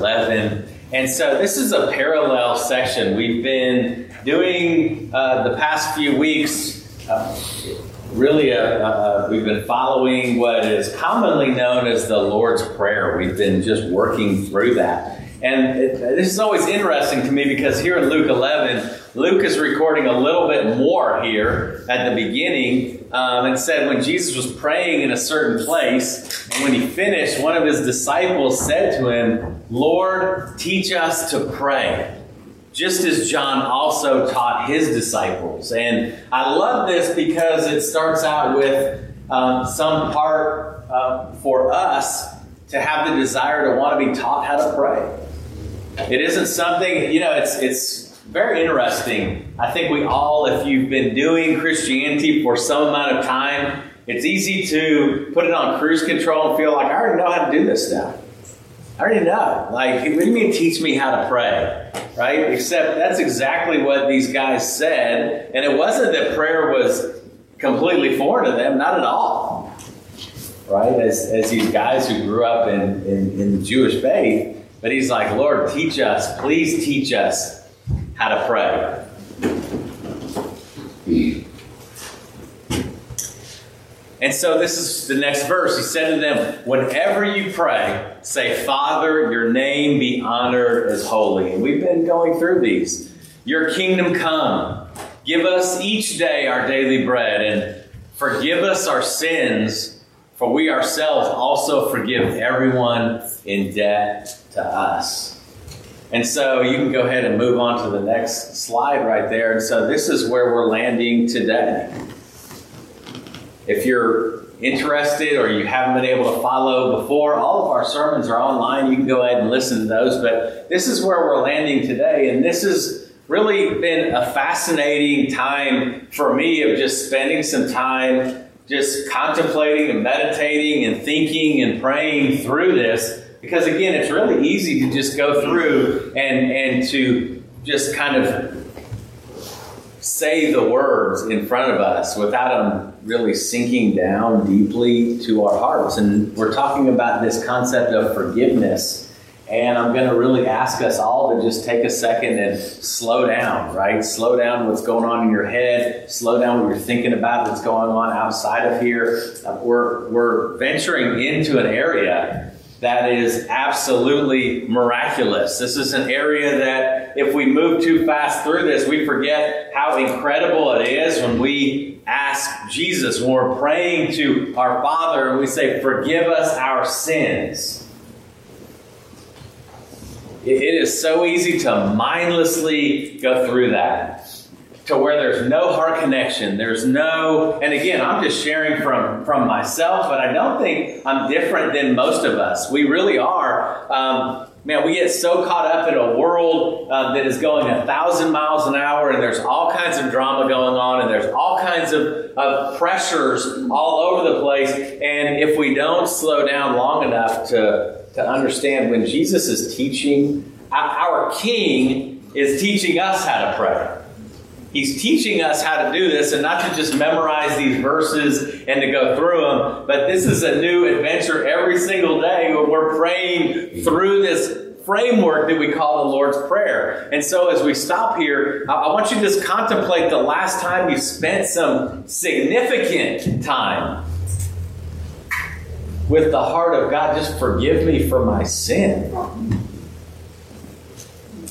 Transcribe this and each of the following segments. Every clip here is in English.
11. And so this is a parallel section. We've been doing uh, the past few weeks, uh, really, uh, uh, we've been following what is commonly known as the Lord's Prayer. We've been just working through that. And it, this is always interesting to me because here in Luke 11, Luke is recording a little bit more here at the beginning um, and said when Jesus was praying in a certain place, and when he finished, one of his disciples said to him, Lord, teach us to pray. Just as John also taught his disciples. And I love this because it starts out with um, some part uh, for us to have the desire to want to be taught how to pray. It isn't something, you know, it's, it's very interesting. I think we all, if you've been doing Christianity for some amount of time, it's easy to put it on cruise control and feel like I already know how to do this stuff. I already know. Like, what do you mean teach me how to pray? Right? Except that's exactly what these guys said. And it wasn't that prayer was completely foreign to them, not at all. Right? As, as these guys who grew up in, in, in the Jewish faith. But he's like, Lord, teach us. Please teach us how to pray. And so this is the next verse. He said to them, Whenever you pray, say, Father, your name be honored as holy. And we've been going through these. Your kingdom come. Give us each day our daily bread and forgive us our sins, for we ourselves also forgive everyone in debt to us. And so you can go ahead and move on to the next slide right there. And so this is where we're landing today. If you're interested or you haven't been able to follow before, all of our sermons are online. You can go ahead and listen to those. But this is where we're landing today. And this has really been a fascinating time for me of just spending some time just contemplating and meditating and thinking and praying through this because again, it's really easy to just go through and, and to just kind of say the words in front of us without them really sinking down deeply to our hearts. And we're talking about this concept of forgiveness. And I'm going to really ask us all to just take a second and slow down, right? Slow down what's going on in your head. Slow down what you're thinking about that's going on outside of here. Uh, we're, we're venturing into an area that is absolutely miraculous. This is an area that if we move too fast through this, we forget how incredible it is when we ask Jesus, when we're praying to our Father and we say, Forgive us our sins. It is so easy to mindlessly go through that to where there's no heart connection. There's no, and again, I'm just sharing from, from myself, but I don't think I'm different than most of us. We really are. Um, man, we get so caught up in a world uh, that is going a thousand miles an hour, and there's all kinds of drama going on, and there's all kinds of, of pressures all over the place. And if we don't slow down long enough to, to understand when Jesus is teaching, our King is teaching us how to pray. He's teaching us how to do this and not to just memorize these verses and to go through them, but this is a new adventure every single day when we're praying through this framework that we call the Lord's Prayer. And so as we stop here, I want you to just contemplate the last time you spent some significant time with the heart of God. Just forgive me for my sin.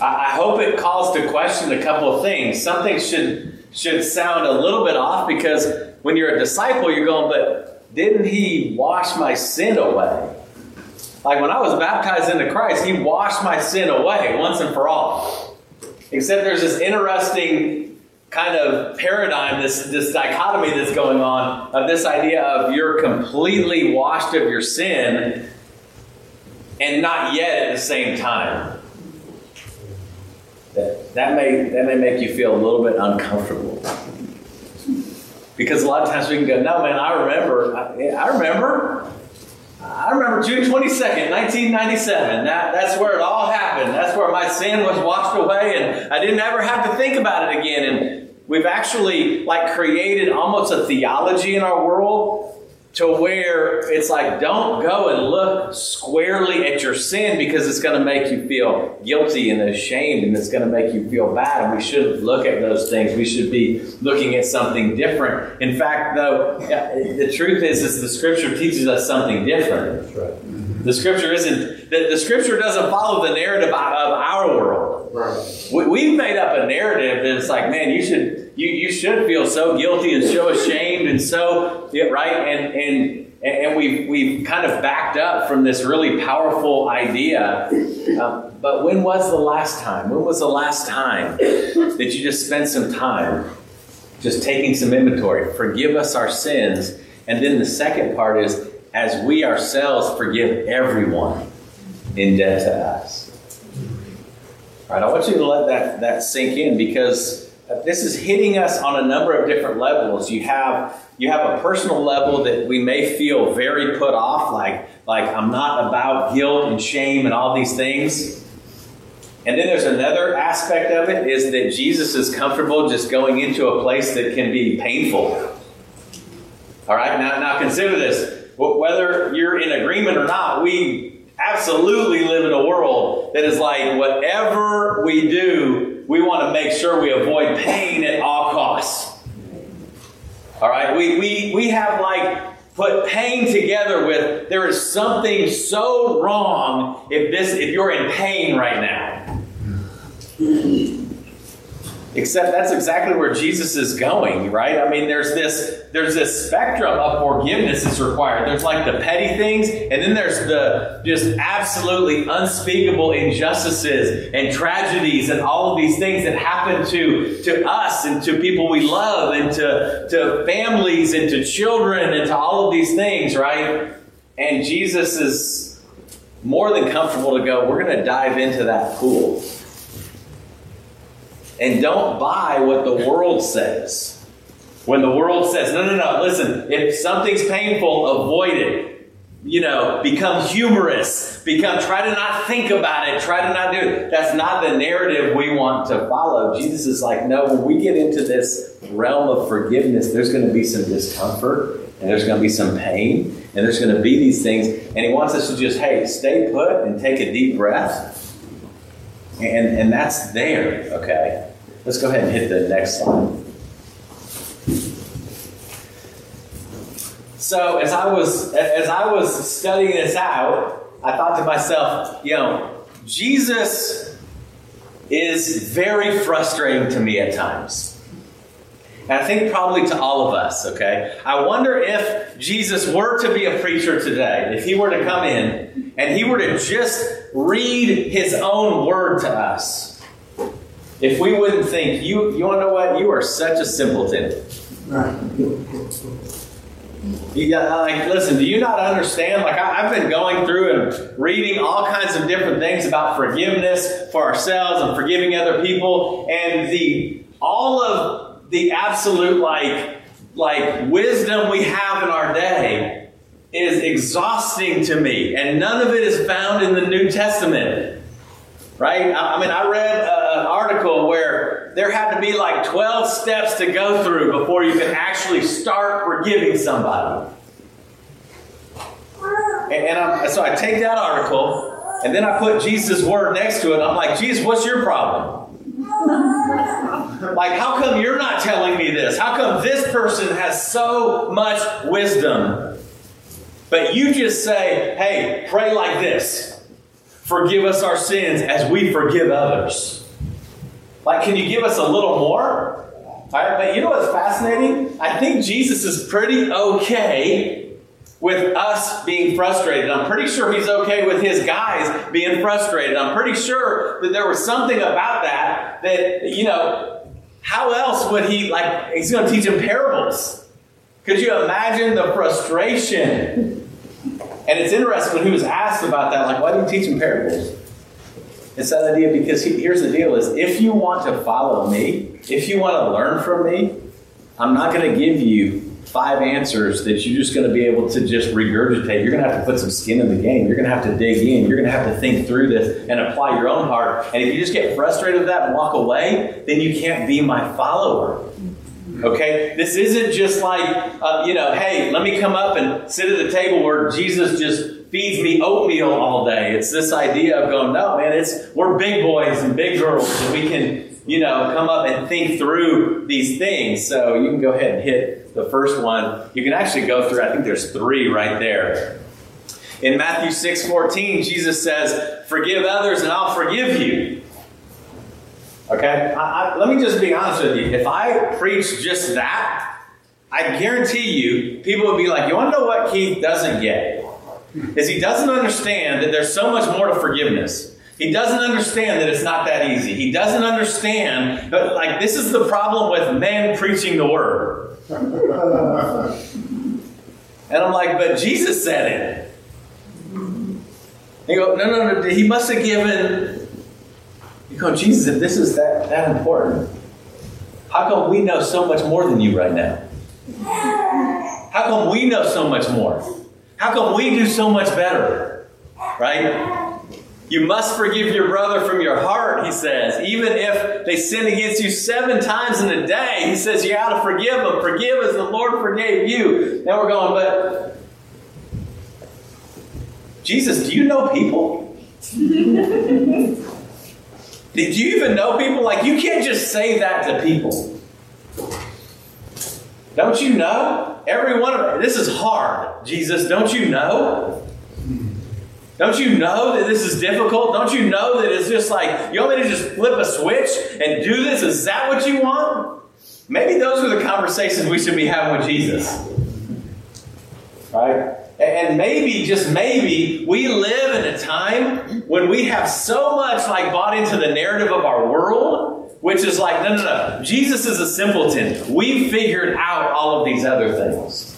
I hope it calls to question a couple of things. Something should should sound a little bit off because when you're a disciple, you're going, but didn't he wash my sin away? Like when I was baptized into Christ, He washed my sin away once and for all. Except there's this interesting kind of paradigm, this, this dichotomy that's going on of this idea of you're completely washed of your sin and not yet at the same time. That, that, may, that may make you feel a little bit uncomfortable. Because a lot of times we can go, no, man, I remember. I, I remember. I remember June 22nd, 1997. That, that's where it all happened. That's where my sin was washed away, and I didn't ever have to think about it again. And we've actually like created almost a theology in our world to where it's like don't go and look squarely at your sin because it's going to make you feel guilty and ashamed and it's going to make you feel bad. And we shouldn't look at those things. We should be looking at something different. In fact though the truth is is the scripture teaches us something different. That's right. the scripture isn't the, the scripture doesn't follow the narrative of our world Right. we, we've made up a narrative that's like man you should you, you should feel so guilty and so ashamed and so yeah, right and and and we've we've kind of backed up from this really powerful idea. Um, but when was the last time? When was the last time that you just spent some time just taking some inventory? Forgive us our sins, and then the second part is as we ourselves forgive everyone in debt to us. Right, I want you to let that that sink in because this is hitting us on a number of different levels. You have you have a personal level that we may feel very put off, like like I'm not about guilt and shame and all these things. And then there's another aspect of it is that Jesus is comfortable just going into a place that can be painful. All right, now now consider this. Whether you're in agreement or not, we absolutely live in a world that is like whatever we do, we want to make sure we avoid pain at all costs. All right, we, we, we have like put pain together with there is something so wrong if this if you're in pain right now. Except that's exactly where Jesus is going, right? I mean, there's this there's this spectrum of forgiveness that's required. There's like the petty things, and then there's the just absolutely unspeakable injustices and tragedies and all of these things that happen to, to us and to people we love and to, to families and to children and to all of these things, right? And Jesus is more than comfortable to go, we're going to dive into that pool. And don't buy what the world says. When the world says, no, no, no, listen, if something's painful, avoid it. You know, become humorous. Become, try to not think about it. Try to not do it. That's not the narrative we want to follow. Jesus is like, no, when we get into this realm of forgiveness, there's going to be some discomfort and there's going to be some pain and there's going to be these things. And he wants us to just, hey, stay put and take a deep breath. And, and that's there, okay? Let's go ahead and hit the next slide. So as I was as I was studying this out, I thought to myself, you know, Jesus is very frustrating to me at times. And I think probably to all of us, okay? I wonder if Jesus were to be a preacher today, if he were to come in and he were to just read his own word to us, if we wouldn't think, you, you want to know what? You are such a simpleton. You got, uh, like, listen, do you not understand? Like, I, have been going through and reading all kinds of different things about forgiveness for ourselves and forgiving other people, and the all of the absolute like like wisdom we have in our day is exhausting to me, and none of it is found in the New Testament. Right? I, I mean, I read a, an article where there had to be like 12 steps to go through before you could actually start forgiving somebody. And, and so I take that article and then I put Jesus' word next to it. I'm like, Jesus, what's your problem? like, how come you're not telling me this? How come this person has so much wisdom? But you just say, hey, pray like this forgive us our sins as we forgive others. Like, can you give us a little more? Right, but you know what's fascinating? I think Jesus is pretty okay with us being frustrated. I'm pretty sure he's okay with his guys being frustrated. I'm pretty sure that there was something about that that, you know, how else would he, like, he's going to teach him parables. Could you imagine the frustration? And it's interesting when he was asked about that, like, why do you teach them parables? It's that idea because he, here's the deal is if you want to follow me, if you want to learn from me, I'm not going to give you five answers that you're just going to be able to just regurgitate. You're going to have to put some skin in the game. You're going to have to dig in. You're going to have to think through this and apply your own heart. And if you just get frustrated with that and walk away, then you can't be my follower. Okay? This isn't just like, uh, you know, hey, let me come up and sit at the table where Jesus just feeds me oatmeal all day. It's this idea of going, no, man, it's we're big boys and big girls, and we can you know, come up and think through these things. So you can go ahead and hit the first one. You can actually go through, I think there's three right there. In Matthew 6 14, Jesus says, Forgive others and I'll forgive you. Okay? I, I, let me just be honest with you. If I preach just that, I guarantee you, people would be like, You want to know what Keith doesn't get? Is he doesn't understand that there's so much more to forgiveness. He doesn't understand that it's not that easy. He doesn't understand, but like this is the problem with men preaching the word. and I'm like, but Jesus said it. He go, no, no, no. He must have given. You go, Jesus, if this is that, that important, how come we know so much more than you right now? How come we know so much more? How come we do so much better? Right? You must forgive your brother from your heart, he says. Even if they sin against you seven times in a day, he says you got to forgive them. Forgive as the Lord forgave you. Now we're going, but Jesus, do you know people? Did you even know people? Like, you can't just say that to people. Don't you know? Every one of them. This is hard, Jesus. Don't you know? Don't you know that this is difficult? Don't you know that it's just like, you want me to just flip a switch and do this? Is that what you want? Maybe those are the conversations we should be having with Jesus. Right? And maybe, just maybe, we live in a time when we have so much like bought into the narrative of our world, which is like, no, no, no. Jesus is a simpleton. We figured out all of these other things.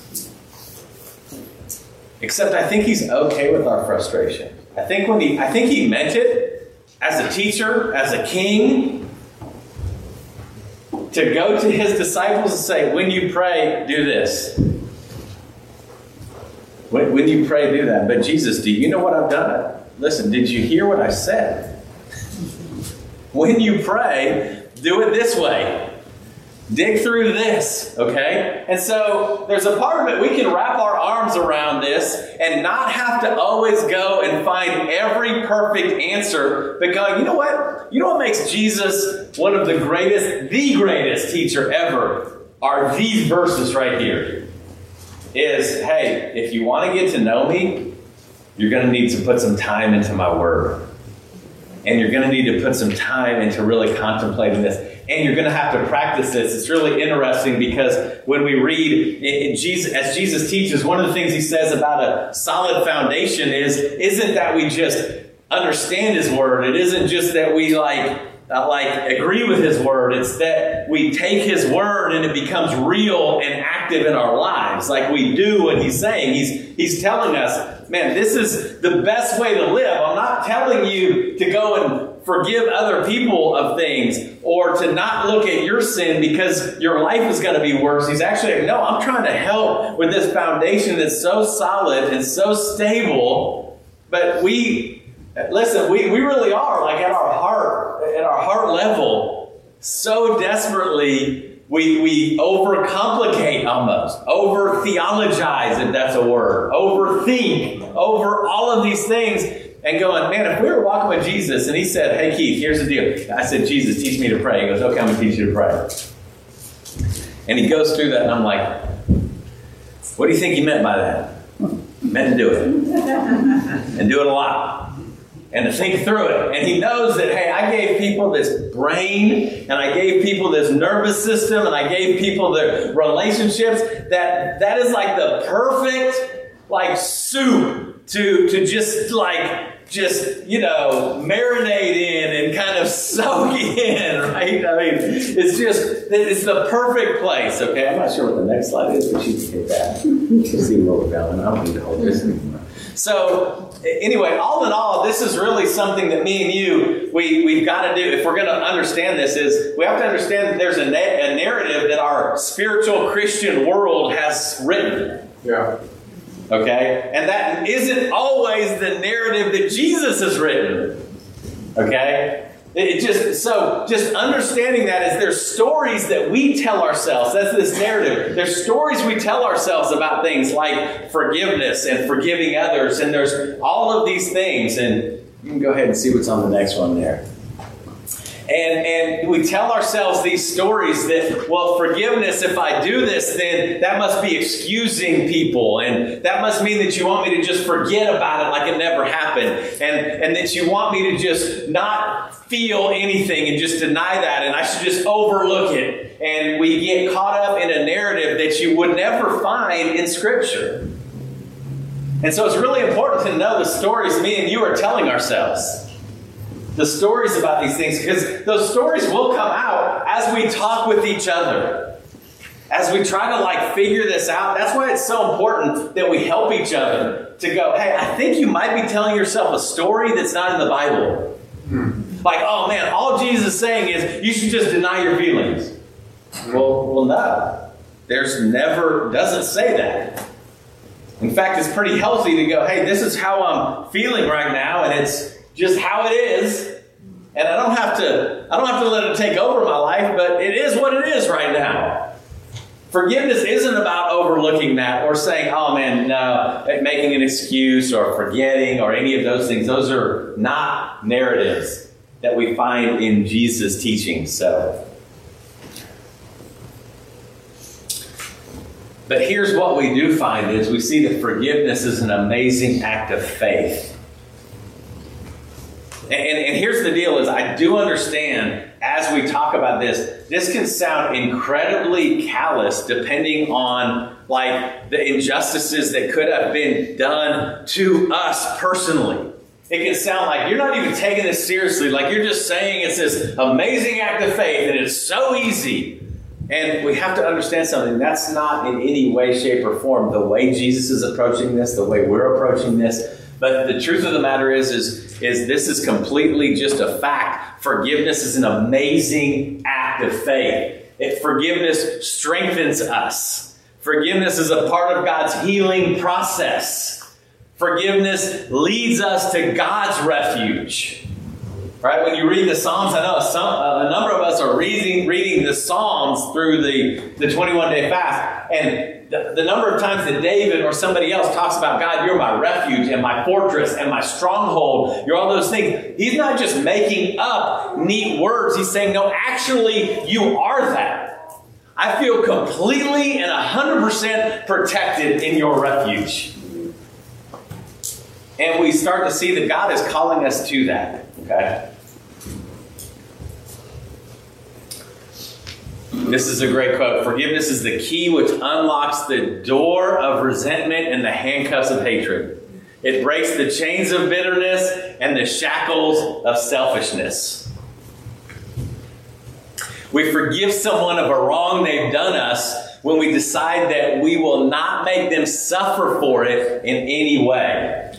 Except I think he's okay with our frustration. I think when he I think he meant it as a teacher, as a king, to go to his disciples and say, when you pray, do this. When, when you pray, do that. But Jesus, do you know what I've done? Listen, did you hear what I said? when you pray, do it this way. Dig through this, okay? And so there's a part of it we can wrap our arms around this and not have to always go and find every perfect answer, but go, you know what? You know what makes Jesus one of the greatest, the greatest teacher ever? Are these verses right here. Is hey, if you want to get to know me, you're going to need to put some time into my word. And you're going to need to put some time into really contemplating this and you're going to have to practice this. It's really interesting because when we read in Jesus, as Jesus teaches, one of the things he says about a solid foundation is isn't that we just understand his word. It isn't just that we like uh, like agree with his word. It's that we take his word and it becomes real and active in our lives. Like we do what he's saying. He's he's telling us, man, this is the best way to live. I'm not telling you to go and forgive other people of things or to not look at your sin because your life is going to be worse. He's actually, like, no, I'm trying to help with this foundation that's so solid and so stable. But we, listen, we, we really are like at our heart, at our heart level, so desperately we, we overcomplicate almost, over theologize, if that's a word, overthink, over all of these things and going, man, if we were walking with Jesus and he said, hey, Keith, here's the deal. I said, Jesus, teach me to pray. He goes, okay, I'm going to teach you to pray. And he goes through that, and I'm like, what do you think he meant by that? Meant to do it. and do it a lot. And to think through it. And he knows that, hey, I gave people this brain, and I gave people this nervous system, and I gave people the relationships that that is like the perfect like soup to, to just like, just, you know, marinate in and kind of soak in, right? I mean, it's just, it's the perfect place, okay? I'm not sure what the next slide is, but you can hit that see where we're going. I don't need to hold this anymore. So, anyway, all in all, this is really something that me and you, we, we've got to do. If we're going to understand this, is we have to understand that there's a, na- a narrative that our spiritual Christian world has written. Yeah. Okay? And that isn't always the narrative that Jesus has written. Okay? It just so just understanding that is there's stories that we tell ourselves. That's this narrative. There's stories we tell ourselves about things like forgiveness and forgiving others, and there's all of these things. And you can go ahead and see what's on the next one there. And, and we tell ourselves these stories that, well, forgiveness, if I do this, then that must be excusing people. And that must mean that you want me to just forget about it like it never happened. And, and that you want me to just not feel anything and just deny that. And I should just overlook it. And we get caught up in a narrative that you would never find in Scripture. And so it's really important to know the stories me and you are telling ourselves the stories about these things because those stories will come out as we talk with each other. As we try to like figure this out that's why it's so important that we help each other to go hey i think you might be telling yourself a story that's not in the bible. Hmm. Like oh man all jesus is saying is you should just deny your feelings. Well well no. There's never doesn't say that. In fact it's pretty healthy to go hey this is how i'm feeling right now and it's just how it is. And I don't have to I don't have to let it take over my life, but it is what it is right now. Forgiveness isn't about overlooking that or saying, oh man, no, eh, making an excuse or forgetting or any of those things. Those are not narratives that we find in Jesus' teaching. So, but here's what we do find is we see that forgiveness is an amazing act of faith. And, and here's the deal is I do understand as we talk about this, this can sound incredibly callous depending on like the injustices that could have been done to us personally. It can sound like you're not even taking this seriously, like you're just saying it's this amazing act of faith and it's so easy. And we have to understand something. That's not in any way, shape, or form the way Jesus is approaching this, the way we're approaching this. But the truth of the matter is, is, is this is completely just a fact. Forgiveness is an amazing act of faith. It, forgiveness strengthens us. Forgiveness is a part of God's healing process. Forgiveness leads us to God's refuge. Right? When you read the Psalms, I know some, uh, a number of us are reading, reading the Psalms through the, the 21 day fast. And the, the number of times that David or somebody else talks about, God, you're my refuge and my fortress and my stronghold, you're all those things. He's not just making up neat words. He's saying, no, actually, you are that. I feel completely and 100% protected in your refuge. And we start to see that God is calling us to that. Okay? This is a great quote. Forgiveness is the key which unlocks the door of resentment and the handcuffs of hatred. It breaks the chains of bitterness and the shackles of selfishness. We forgive someone of a wrong they've done us when we decide that we will not make them suffer for it in any way.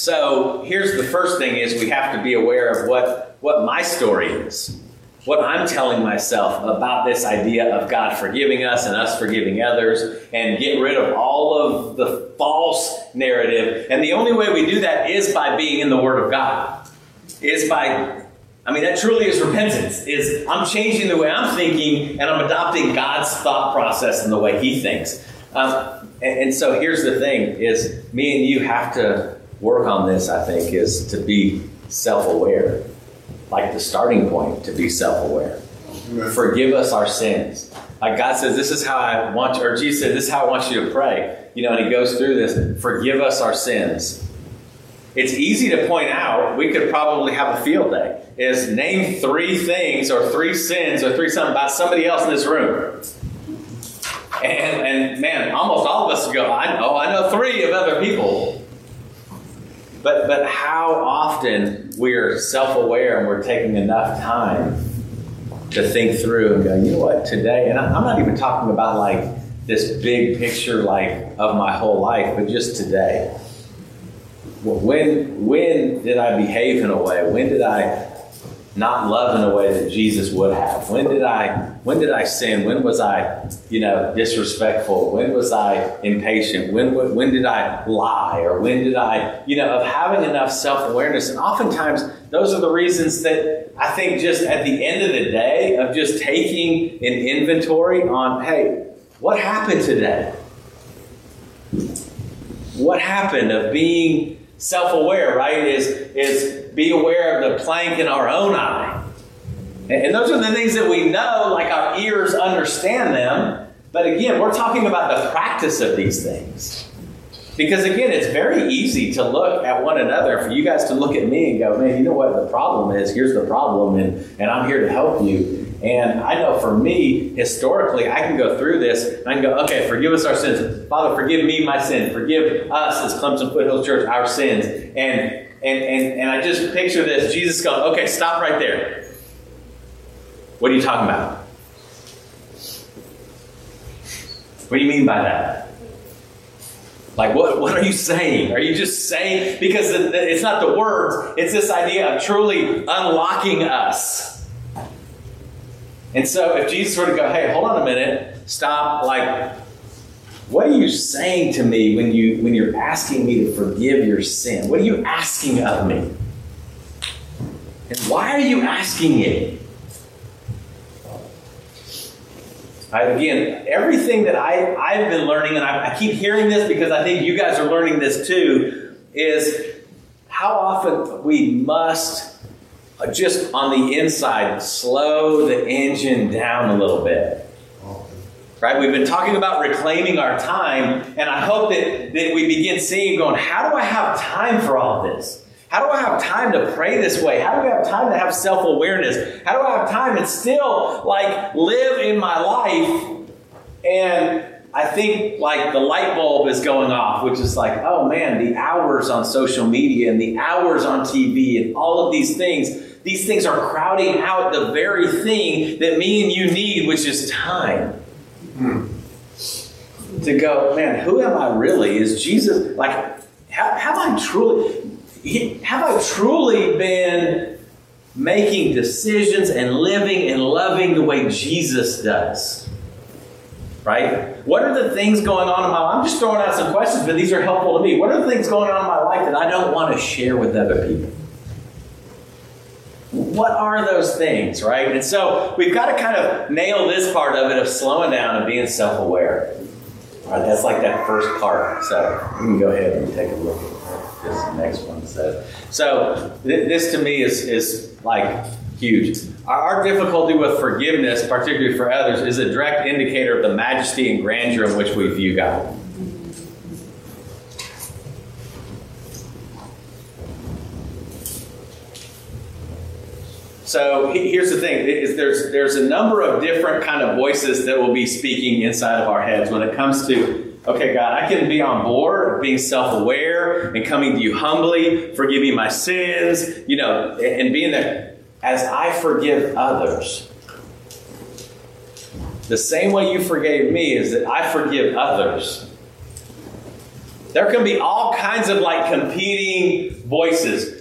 So here's the first thing is we have to be aware of what, what my story is. What I'm telling myself about this idea of God forgiving us and us forgiving others and get rid of all of the false narrative. And the only way we do that is by being in the Word of God. Is by I mean, that truly is repentance. Is I'm changing the way I'm thinking and I'm adopting God's thought process and the way He thinks. Um, and, and, so here's the thing: is me and you have to work on this, I think, is to be self aware. Like the starting point to be self aware. Forgive us our sins. Like God says, this is how I want you, or Jesus said, this is how I want you to pray. You know, and he goes through this forgive us our sins. it's easy to point out. We could probably have a field day. Is name three things or three sins or three something about somebody else in this room. And, and man, almost all of us go, I know, I know three of other people. But, but how often we're self aware and we're taking enough time to think through and go, you know what, today, and I'm not even talking about like this big picture like of my whole life, but just today. When, when did I behave in a way? When did I not love in a way that Jesus would have? When did I when did I sin? When was I, you know, disrespectful? When was I impatient? When when did I lie or when did I, you know, of having enough self-awareness? And oftentimes those are the reasons that I think just at the end of the day of just taking an inventory on, hey, what happened today? What happened of being self-aware, right? Is is be aware of the plank in our own eye. And those are the things that we know, like our ears understand them. But again, we're talking about the practice of these things. Because again, it's very easy to look at one another, for you guys to look at me and go, man, you know what the problem is? Here's the problem, and, and I'm here to help you. And I know for me, historically, I can go through this and I can go, okay, forgive us our sins. Father, forgive me my sin. Forgive us as Clemson Foothills Church our sins. And and and, and I just picture this. Jesus going, okay, stop right there. What are you talking about? What do you mean by that? Like, what, what are you saying? Are you just saying? Because it's not the words, it's this idea of truly unlocking us. And so, if Jesus were to go, hey, hold on a minute, stop, like, what are you saying to me when, you, when you're asking me to forgive your sin? What are you asking of me? And why are you asking it? I, again, everything that I, I've been learning, and I, I keep hearing this because I think you guys are learning this too, is how often we must just on the inside slow the engine down a little bit. Right? We've been talking about reclaiming our time, and I hope that, that we begin seeing going, how do I have time for all of this? How do I have time to pray this way? How do I have time to have self awareness? How do I have time and still like live in my life? And I think like the light bulb is going off, which is like, oh man, the hours on social media and the hours on TV and all of these things, these things are crowding out the very thing that me and you need, which is time. Hmm. To go, man, who am I really? Is Jesus like, have, have I truly, have I truly been making decisions and living and loving the way Jesus does? Right? What are the things going on in my life? I'm just throwing out some questions, but these are helpful to me. What are the things going on in my life that I don't want to share with other people? What are those things, right? And so we've got to kind of nail this part of it of slowing down and being self aware. All right, that's like that first part. So we can go ahead and take a look at this next one says. So th- this to me is is like huge. Our, our, difficulty with forgiveness, particularly for others, is a direct indicator of the majesty and grandeur in which we view God. So here's the thing: is there's there's a number of different kind of voices that will be speaking inside of our heads when it comes to okay, God, I can be on board being self aware and coming to you humbly, forgiving my sins, you know, and being there as I forgive others. The same way you forgave me is that I forgive others. There can be all kinds of like competing voices.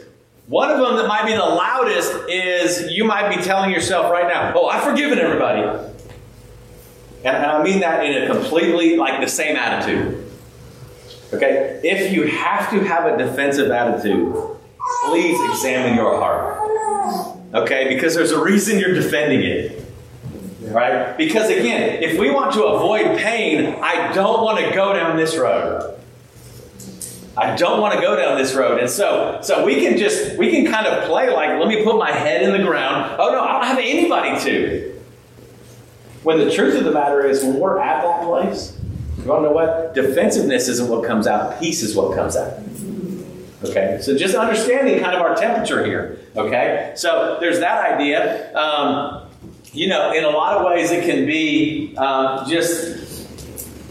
One of them that might be the loudest is you might be telling yourself right now, Oh, I've forgiven everybody. And, I mean that in a completely like the same attitude. Okay? If you have to have a defensive attitude, please examine your heart. Okay? Because there's a reason you're defending it. Right? Because again, if we want to avoid pain, I don't want to go down this road. I don't want to go down this road. And so, so we can just, we can kind of play like, let me put my head in the ground. Oh no, I don't have anybody to. When the truth of the matter is, when we're at that place, you want to know what? Defensiveness isn't what comes out, peace is what comes out. Okay, so just understanding kind of our temperature here. Okay, so there's that idea. Um, you know, in a lot of ways, it can be uh, just.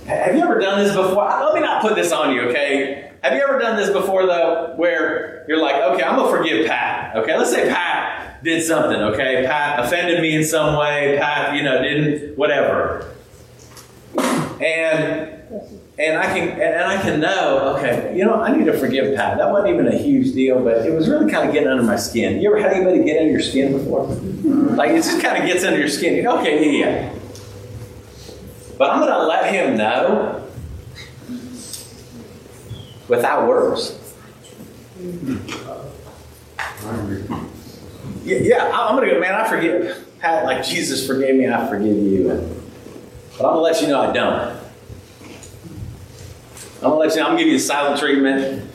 Have you ever done this before? Let me not put this on you, okay? Have you ever done this before, though, where you're like, okay, I'm gonna forgive Pat. Okay, let's say Pat did something. Okay, Pat offended me in some way. Pat, you know, didn't whatever, and and I can and I can know, okay, you know, I need to forgive Pat. That wasn't even a huge deal, but it was really kind of getting under my skin. You ever had anybody get under your skin before? Like it just kind of gets under your skin. You okay, yeah, yeah. But I'm gonna let him know without words. Yeah, yeah, I'm gonna go, man, I forgive Pat, like Jesus forgave me, I forgive you. And, but I'm gonna let you know I don't. I'm gonna let you. know, I'm gonna give you silent treatment,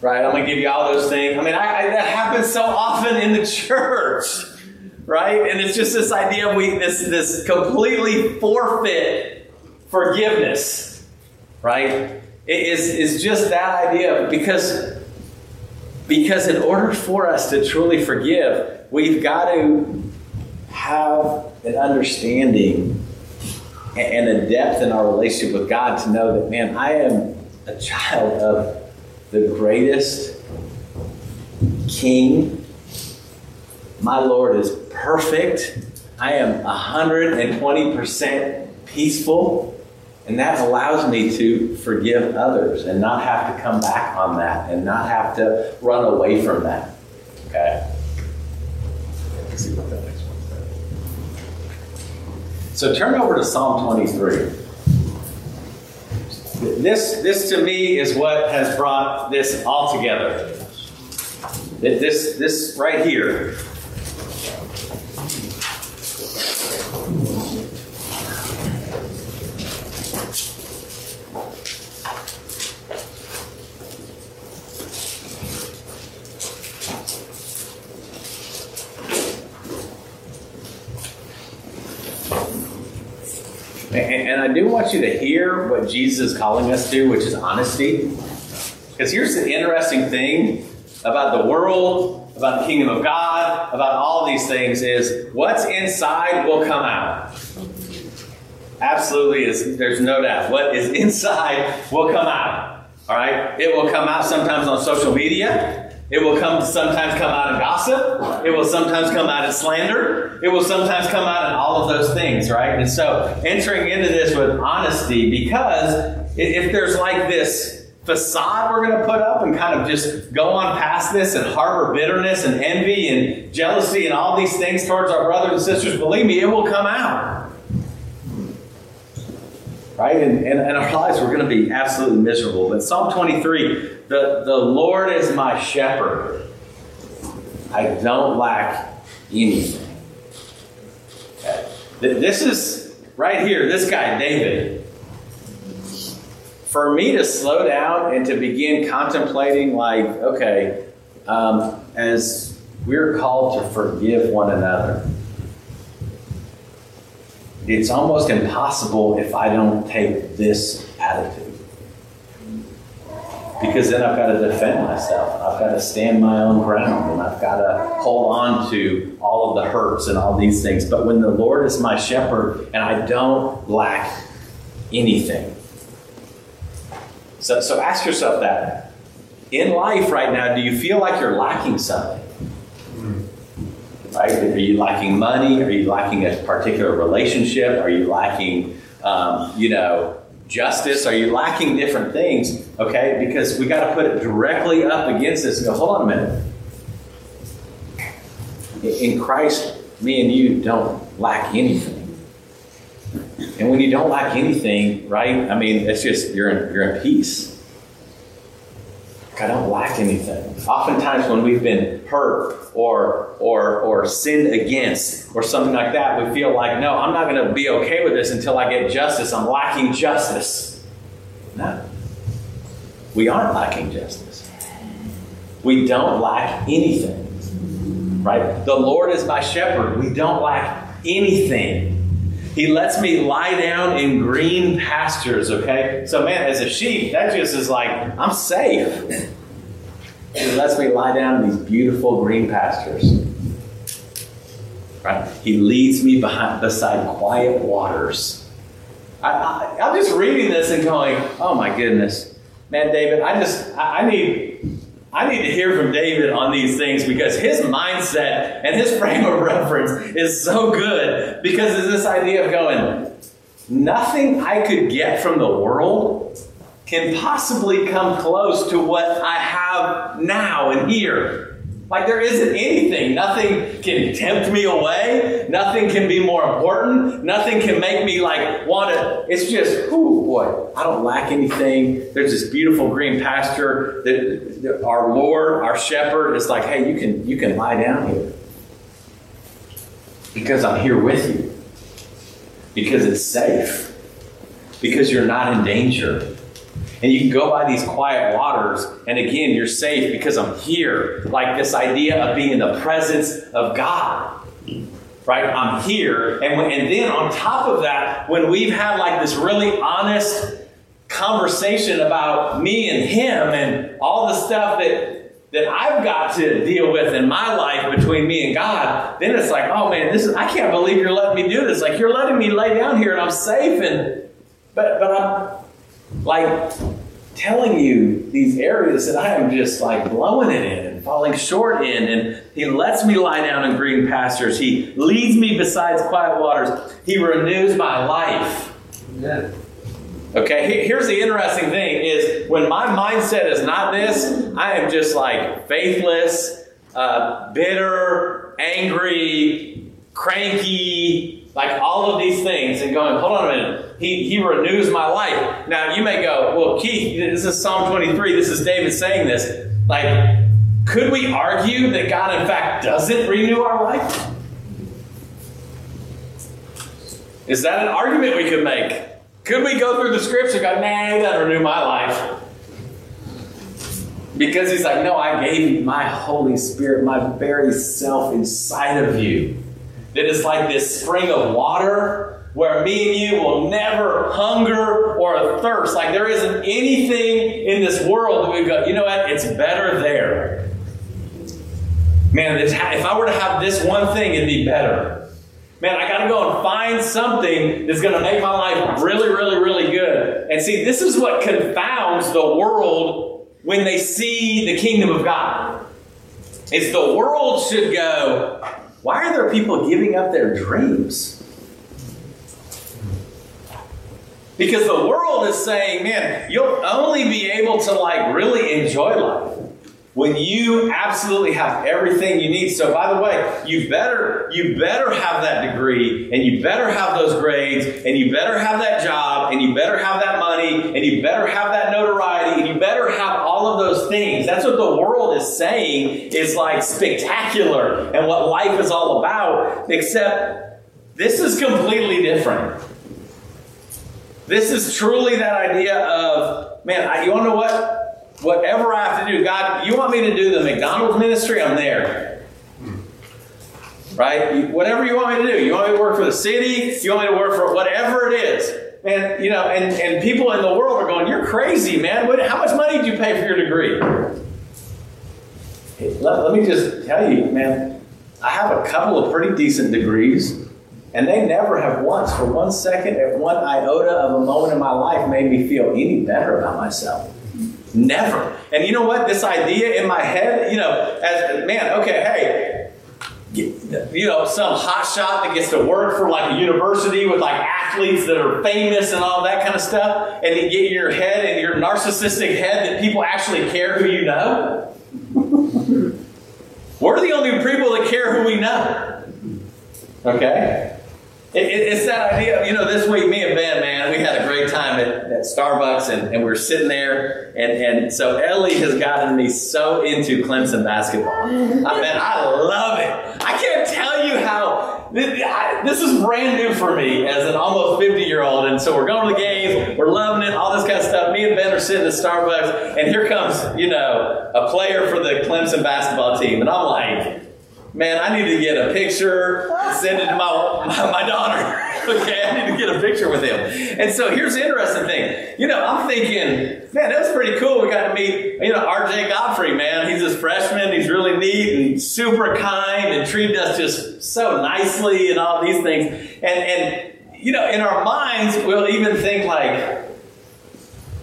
right? I'm gonna give you all those things. I mean, I, I, that happens so often in the church, right? And it's just this idea of we this this completely forfeit forgiveness, right? Is is just that idea because because in order for us to truly forgive, we've got to have an understanding and a depth in our relationship with God to know that, man, I am a child of the greatest King. My Lord is perfect. I am 120% peaceful. And that allows me to forgive others and not have to come back on that and not have to run away from that. Okay? Let's see what that next one says. So turn over to Psalm 23. This, this to me is what has brought this all together. This, this right here. And, I do want you to hear what Jesus is calling us to, which is honesty. Because here's the interesting thing about the world, about the kingdom of God, about all these things is what's inside will come out. Absolutely is there's no doubt. What is inside will come out. All right? It will come out sometimes on social media. It will come sometimes come out in gossip. It will sometimes come out in slander. It will sometimes come out in all of those things, right? And so entering into this with honesty, because if there's like this facade we're going to put up and kind of just go on past this and harbor bitterness and envy and jealousy and all these things towards our brothers and sisters, believe me, it will come out. Right? And, and, and our lives we're going to be absolutely miserable. But Psalm 23 the, the Lord is my shepherd. I don't lack anything. Okay. This is right here, this guy, David. For me to slow down and to begin contemplating, like, okay, um, as we're called to forgive one another, it's almost impossible if I don't take this attitude because then I've got to defend myself and I've got to stand my own ground and I've got to hold on to all of the hurts and all these things. But when the Lord is my shepherd and I don't lack anything. So, so ask yourself that. In life right now, do you feel like you're lacking something? Right? Are you lacking money? Are you lacking a particular relationship? Are you lacking, um, you know, justice? Are you lacking different things? Okay, because we got to put it directly up against this and go, hold on a minute. In Christ, me and you don't lack anything. And when you don't lack anything, right? I mean, it's just you're in, you're in peace. I don't lack anything. Oftentimes, when we've been hurt or or or sinned against or something like that, we feel like, no, I'm not going to be okay with this until I get justice. I'm lacking justice. No, we aren't lacking justice. We don't lack anything. Right? The Lord is my shepherd. We don't lack anything. He lets me lie down in green pastures, okay? So, man, as a sheep, that just is like, I'm safe. He lets me lie down in these beautiful green pastures. Right? He leads me behind, beside quiet waters. I, I'm just reading this and going, oh my goodness. Man, David, I just, I, I need, I need to hear from David on these things because his mindset and his frame of reference is so good because it's this idea of going, nothing I could get from the world can possibly come close to what I have now and here. Like there isn't anything. Nothing can tempt me away. Nothing can be more important. Nothing can make me like want to. It's just, oh boy, I don't lack anything. There's this beautiful green pasture that, that our Lord, our shepherd, is like, hey, you can you can lie down here. Because I'm here with you. Because it's safe. Because you're not in danger. And you can go by these quiet waters, and again, you're safe because I'm here. Like this idea of being in the presence of God. Right? I'm here. And, when, and then on top of that, when we've had like this really honest conversation about me and him and all the stuff that that I've got to deal with in my life between me and God, then it's like, oh man, this is I can't believe you're letting me do this. Like you're letting me lay down here and I'm safe and but but I'm like telling you these areas that I am just like blowing it in and falling short in. And He lets me lie down in green pastures. He leads me beside quiet waters. He renews my life. Yeah. Okay, here's the interesting thing is when my mindset is not this, I am just like faithless, uh, bitter, angry, cranky, like all of these things, and going, hold on a minute, he, he renews my life. Now, you may go, well, Keith, this is Psalm 23, this is David saying this. Like, could we argue that God, in fact, doesn't renew our life? Is that an argument we could make? Could we go through the scripture go, nah, he doesn't renew my life? Because he's like, no, I gave my Holy Spirit, my very self inside of you that is like this spring of water where me and you will never hunger or thirst. Like there isn't anything in this world that we go, you know what, it's better there. Man, if I were to have this one thing, it'd be better. Man, I got to go and find something that's going to make my life really, really, really good. And see, this is what confounds the world when they see the kingdom of God. It's the world should go, why are there people giving up their dreams? Because the world is saying, man, you'll only be able to like really enjoy life when you absolutely have everything you need. So by the way, you better you better have that degree and you better have those grades and you better have that job and you better have that money and you better have that notoriety and you better have all of those things. That's what the world is saying is like spectacular and what life is all about, except this is completely different. This is truly that idea of, man, you want to know what? Whatever I have to do, God, you want me to do the McDonald's ministry? I'm there. Right? Whatever you want me to do. You want me to work for the city? You want me to work for whatever it is. And you know, and, and people in the world are going, You're crazy, man. What, how much money do you pay for your degree? Hey, let, let me just tell you, man, I have a couple of pretty decent degrees, and they never have once, for one second, at one iota of a moment in my life, made me feel any better about myself. Never. And you know what? This idea in my head, you know, as man, okay, hey, you know, some hot shot that gets to work for like a university with like athletes that are famous and all that kind of stuff, and you get in your head and your narcissistic head that people actually care who you know. We're the only people that care who we know. Okay? It, it, it's that idea of, you know, this week, me and Ben, man, we had a great time at, at Starbucks and, and we are sitting there. And, and so Ellie has gotten me so into Clemson basketball. I mean, I love it. I can't tell you how this is brand new for me as an almost 50 year old. And so we're going to the games, we're loving it, all this kind of stuff. Me and Ben are sitting at Starbucks, and here comes, you know, a player for the Clemson basketball team. And I'm like, man, I need to get a picture, send it to my, my, my daughter. okay, I need to get a picture with him. And so here's the interesting thing. You know, I'm thinking, man, that was pretty cool. We got to meet, you know, RJ Godfrey, man. He's a freshman. He's really neat and super kind and treated us just so nicely and all these things. And, and you know, in our minds, we'll even think like,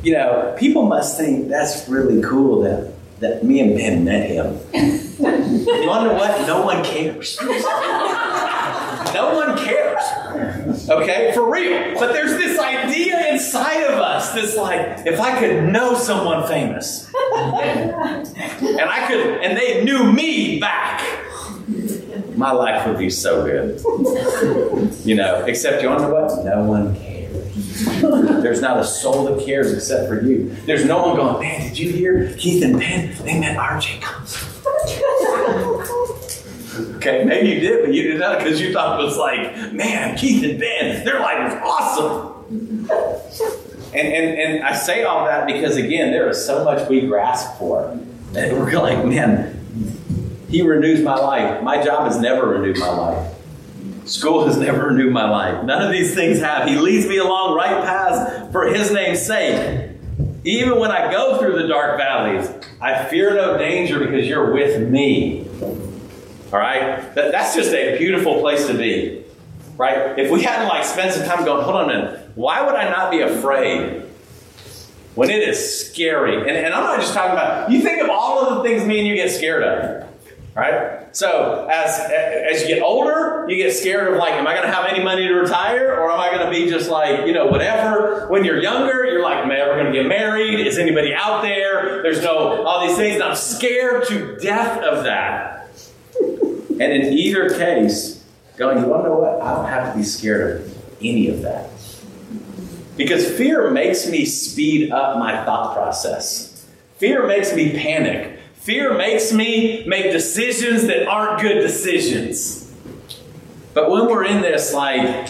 you know, people must think that's really cool that that me and Ben met him. you know what? No one cares. no one cares. Okay, for real. But there's this idea inside of us this like, if I could know someone famous, and I could, and they knew me back, my life would be so good. You know, except you know what? No one cares. There's not a soul that cares except for you. There's no one going, man, did you hear Keith and Ben? They met RJ Thompson. okay, maybe you did, but you did not because you thought it was like, man, Keith and Ben, their life is awesome. And, and, and I say all that because, again, there is so much we grasp for. And we're like, man, he renews my life. My job has never renewed my life. School has never renewed my life. None of these things have. He leads me along right paths for His name's sake. Even when I go through the dark valleys, I fear no danger because you're with me. All right? That, that's just a beautiful place to be. Right? If we hadn't like spent some time going, hold on a minute, why would I not be afraid when it is scary? And, and I'm not just talking about, you think of all of the things me and you get scared of. Right? So as as you get older, you get scared of like, am I going to have any money to retire, or am I going to be just like, you know, whatever? When you're younger, you're like, am I ever going to get married. Is anybody out there? There's no all these things. And I'm scared to death of that. And in either case, going, you want to know what? I don't have to be scared of any of that. Because fear makes me speed up my thought process. Fear makes me panic. Fear makes me make decisions that aren't good decisions. But when we're in this, like,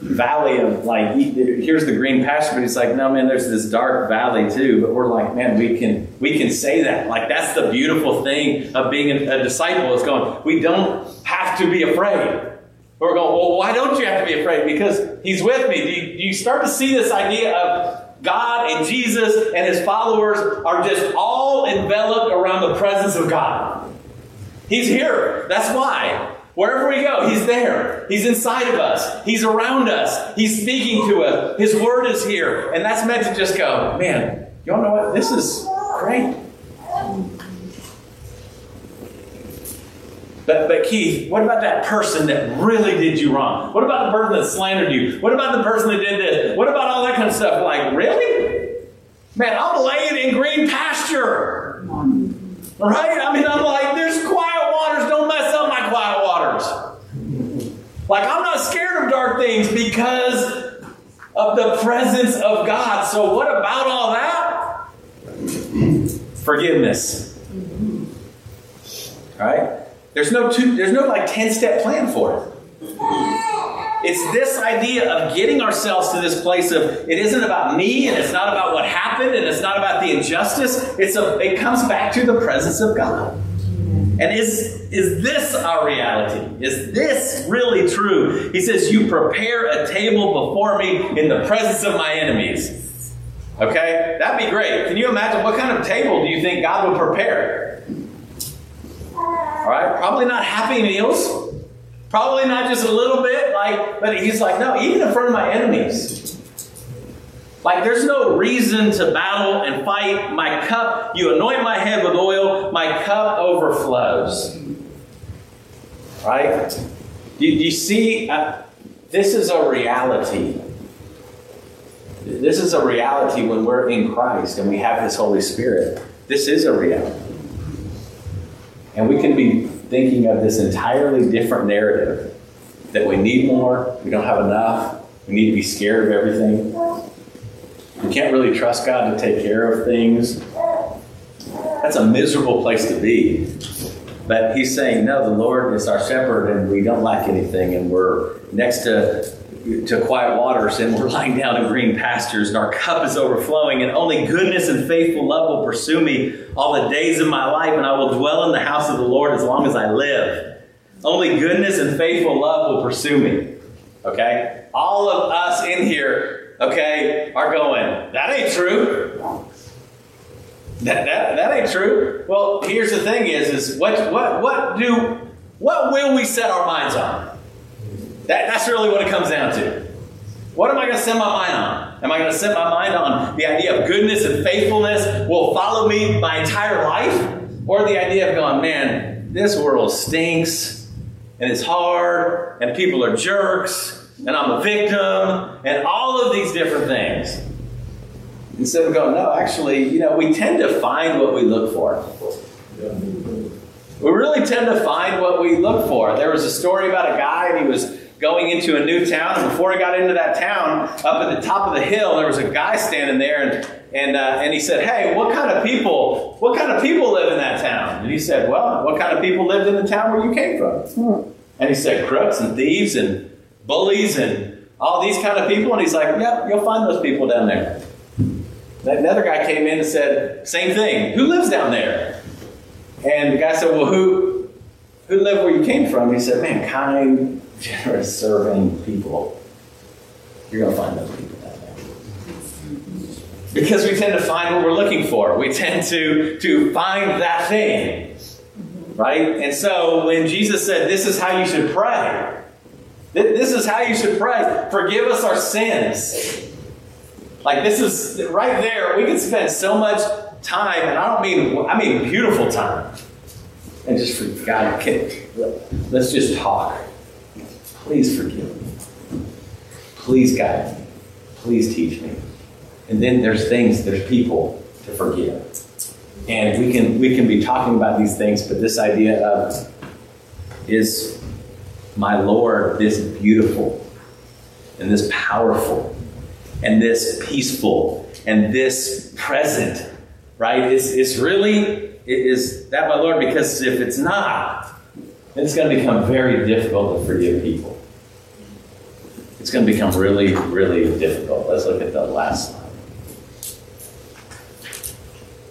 valley of, like, here's the green pasture, but it's like, no, man, there's this dark valley too. But we're like, man, we can we can say that. Like, that's the beautiful thing of being a, a disciple is going, we don't have to be afraid. We're going, well, why don't you have to be afraid? Because he's with me. Do you, do you start to see this idea of God and Jesus and his followers are just all enveloped around the presence of God. He's here. That's why. Wherever we go, He's there. He's inside of us. He's around us. He's speaking to us. His word is here. And that's meant to just go, man, you all know what? This is great. But, but Keith, what about that person that really did you wrong? What about the person that slandered you? What about the person that did this? What about all that kind of stuff? Like, really? Man, I'm laying in green pasture. Right? I mean, I'm like, there's quiet waters. Don't mess up my quiet waters. Like, I'm not scared of dark things because of the presence of God. So, what about all that? Forgiveness. Right? There's no two, there's no like 10 step plan for it. It's this idea of getting ourselves to this place of it isn't about me and it's not about what happened and it's not about the injustice. It's a, it comes back to the presence of God. And is, is this our reality? Is this really true? He says, You prepare a table before me in the presence of my enemies. Okay? That'd be great. Can you imagine what kind of table do you think God would prepare? All right? Probably not happy meals. Probably not just a little bit, like, but he's like, no, even in front of my enemies. Like, there's no reason to battle and fight. My cup, you anoint my head with oil, my cup overflows. Right? Do, you see? Uh, this is a reality. This is a reality when we're in Christ and we have His Holy Spirit. This is a reality. And we can be thinking of this entirely different narrative that we need more, we don't have enough, we need to be scared of everything. We can't really trust God to take care of things. That's a miserable place to be. But he's saying, no, the Lord is our shepherd and we don't lack anything and we're next to to quiet waters and we're lying down in green pastures and our cup is overflowing and only goodness and faithful love will pursue me all the days of my life and I will dwell in the house of the Lord as long as I live. Only goodness and faithful love will pursue me. Okay? All of us in here, okay, are going, that ain't true. That, that, that ain't true. Well, here's the thing is, is what, what, what do, what will we set our minds on? That, that's really what it comes down to. What am I going to set my mind on? Am I going to set my mind on the idea of goodness and faithfulness will follow me my entire life? Or the idea of going, man, this world stinks and it's hard and people are jerks and I'm a victim and all of these different things. Instead of going, no, actually, you know, we tend to find what we look for. We really tend to find what we look for. There was a story about a guy and he was going into a new town. And before I got into that town, up at the top of the hill, there was a guy standing there, and and uh, and he said, "Hey, what kind of people? What kind of people live in that town?" And he said, "Well, what kind of people lived in the town where you came from?" And he said, "Crooks and thieves and bullies and all these kind of people." And he's like, "Yep, you'll find those people down there." Another guy came in and said, "Same thing. Who lives down there?" And the guy said, "Well, who who lived where you came from?" He said, "Man, kind, generous, serving people, you're going to find those people there. Because we tend to find what we're looking for. We tend to, to find that thing. Right? And so when Jesus said, This is how you should pray, this is how you should pray. Forgive us our sins. Like this is right there. We can spend so much time, and I don't mean I mean beautiful time. And just for God, let's just talk. Please forgive me. Please guide me. Please teach me. And then there's things, there's people to forgive. And we can we can be talking about these things, but this idea of is my Lord this beautiful and this powerful and this peaceful and this present, right? It's, it's really, is that my Lord? Because if it's not, it's going to become very difficult to forgive people. It's going to become really, really difficult. Let's look at the last slide.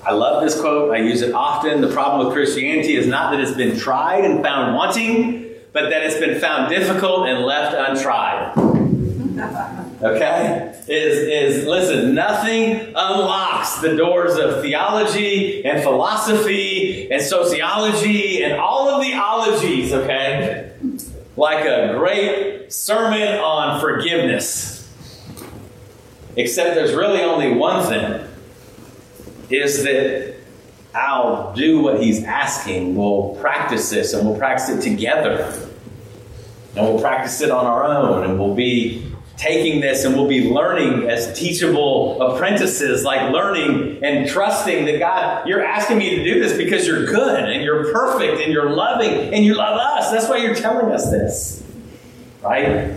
I love this quote. I use it often. The problem with Christianity is not that it's been tried and found wanting, but that it's been found difficult and left untried. Okay? Is, is listen, nothing unlocks the doors of theology and philosophy and sociology and all of the ologies, okay? Like a great sermon on forgiveness. Except there's really only one thing is that I'll do what he's asking. We'll practice this and we'll practice it together. And we'll practice it on our own and we'll be taking this and we'll be learning as teachable apprentices, like learning and trusting that God, you're asking me to do this because you're good and you're perfect and you're loving and you love us. That's why you're telling us this, right?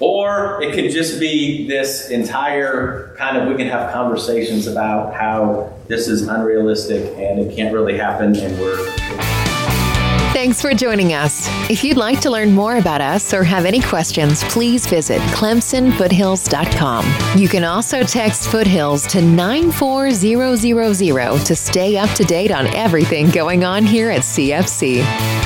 Or it could just be this entire kind of, we can have conversations about how this is unrealistic and it can't really happen and we're. Thanks for joining us. If you'd like to learn more about us or have any questions, please visit clemsonfoothills.com. You can also text Foothills to 94000 to stay up to date on everything going on here at CFC.